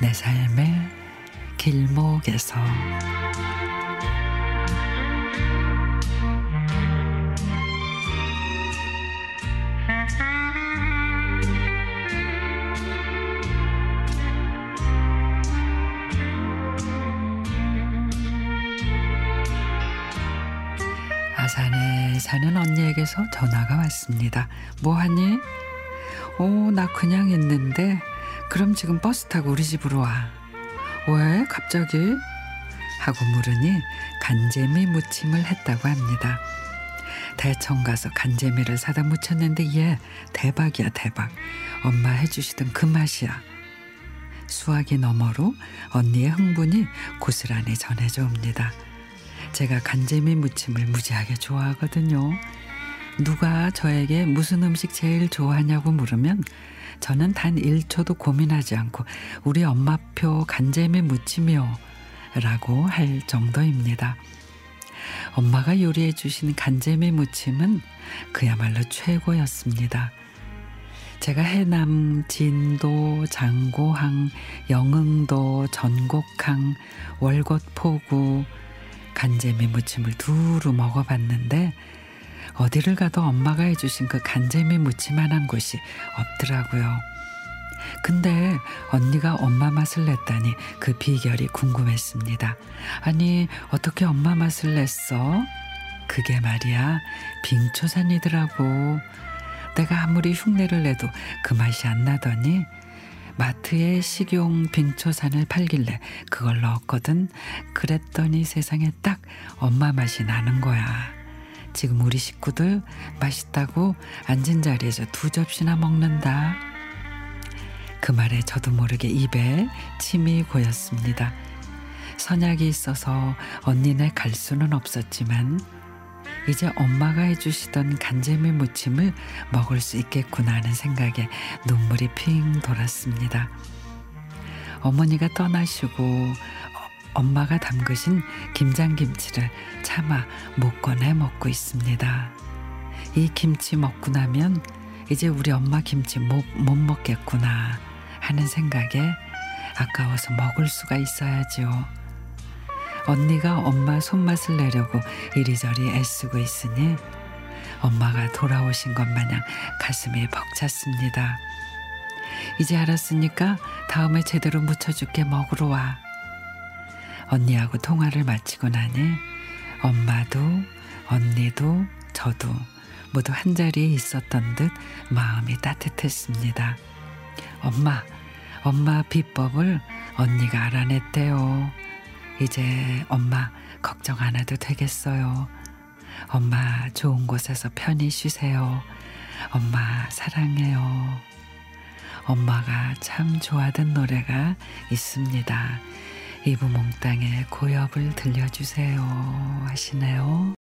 내 삶의 길목에서 아산에 사는 언니에게서 전화가 왔습니다. 뭐하니? 오, 나 그냥 있는데 그럼 지금 버스 타고 우리 집으로 와. 왜? 갑자기? 하고 물으니 간재미 무침을 했다고 합니다. 대청 가서 간재미를 사다 무쳤는데 얘 대박이야 대박. 엄마 해주시던 그 맛이야. 수화기 너머로 언니의 흥분이 고스란히 전해져 옵니다. 제가 간재미 무침을 무지하게 좋아하거든요. 누가 저에게 무슨 음식 제일 좋아하냐고 물으면 저는 단 1초도 고민하지 않고 우리 엄마표 간재미 무침이요 라고 할 정도입니다. 엄마가 요리해 주신 간재미 무침은 그야말로 최고였습니다. 제가 해남, 진도, 장고항, 영흥도, 전곡항, 월곶포구 간재미 무침을 두루 먹어봤는데 어디를 가도 엄마가 해주신 그 간재미 무침만한 곳이 없더라고요. 근데 언니가 엄마 맛을 냈다니 그 비결이 궁금했습니다. 아니 어떻게 엄마 맛을 냈어? 그게 말이야 빙초산이더라고. 내가 아무리 흉내를 내도 그 맛이 안 나더니 마트에 식용 빙초산을 팔길래 그걸 넣었거든. 그랬더니 세상에 딱 엄마 맛이 나는 거야. 지금 우리 식구들 맛있다고 앉은 자리에서 두 접시나 먹는다. 그 말에 저도 모르게 입에 침이 고였습니다. 선약이 있어서 언니네 갈 수는 없었지만 이제 엄마가 해주시던 간재미 무침을 먹을 수 있겠구나 하는 생각에 눈물이 핑 돌았습니다. 어머니가 떠나시고 엄마가 담그신 김장김치를 차마 못 꺼내 먹고 있습니다. 이 김치 먹고 나면 이제 우리 엄마 김치 못, 못 먹겠구나 하는 생각에 아까워서 먹을 수가 있어야지요. 언니가 엄마 손맛을 내려고 이리저리 애쓰고 있으니 엄마가 돌아오신 것 마냥 가슴이 벅찼습니다. 이제 알았으니까 다음에 제대로 무쳐줄게 먹으러 와. 언니하고 통화를 마치고 나니 엄마도 언니도 저도 모두 한 자리에 있었던 듯 마음이 따뜻했습니다. 엄마, 엄마 비법을 언니가 알아냈대요. 이제 엄마 걱정 안 해도 되겠어요. 엄마 좋은 곳에서 편히 쉬세요. 엄마 사랑해요. 엄마가 참 좋아하던 노래가 있습니다. 이브몽땅의 고엽을 들려주세요 하시네요.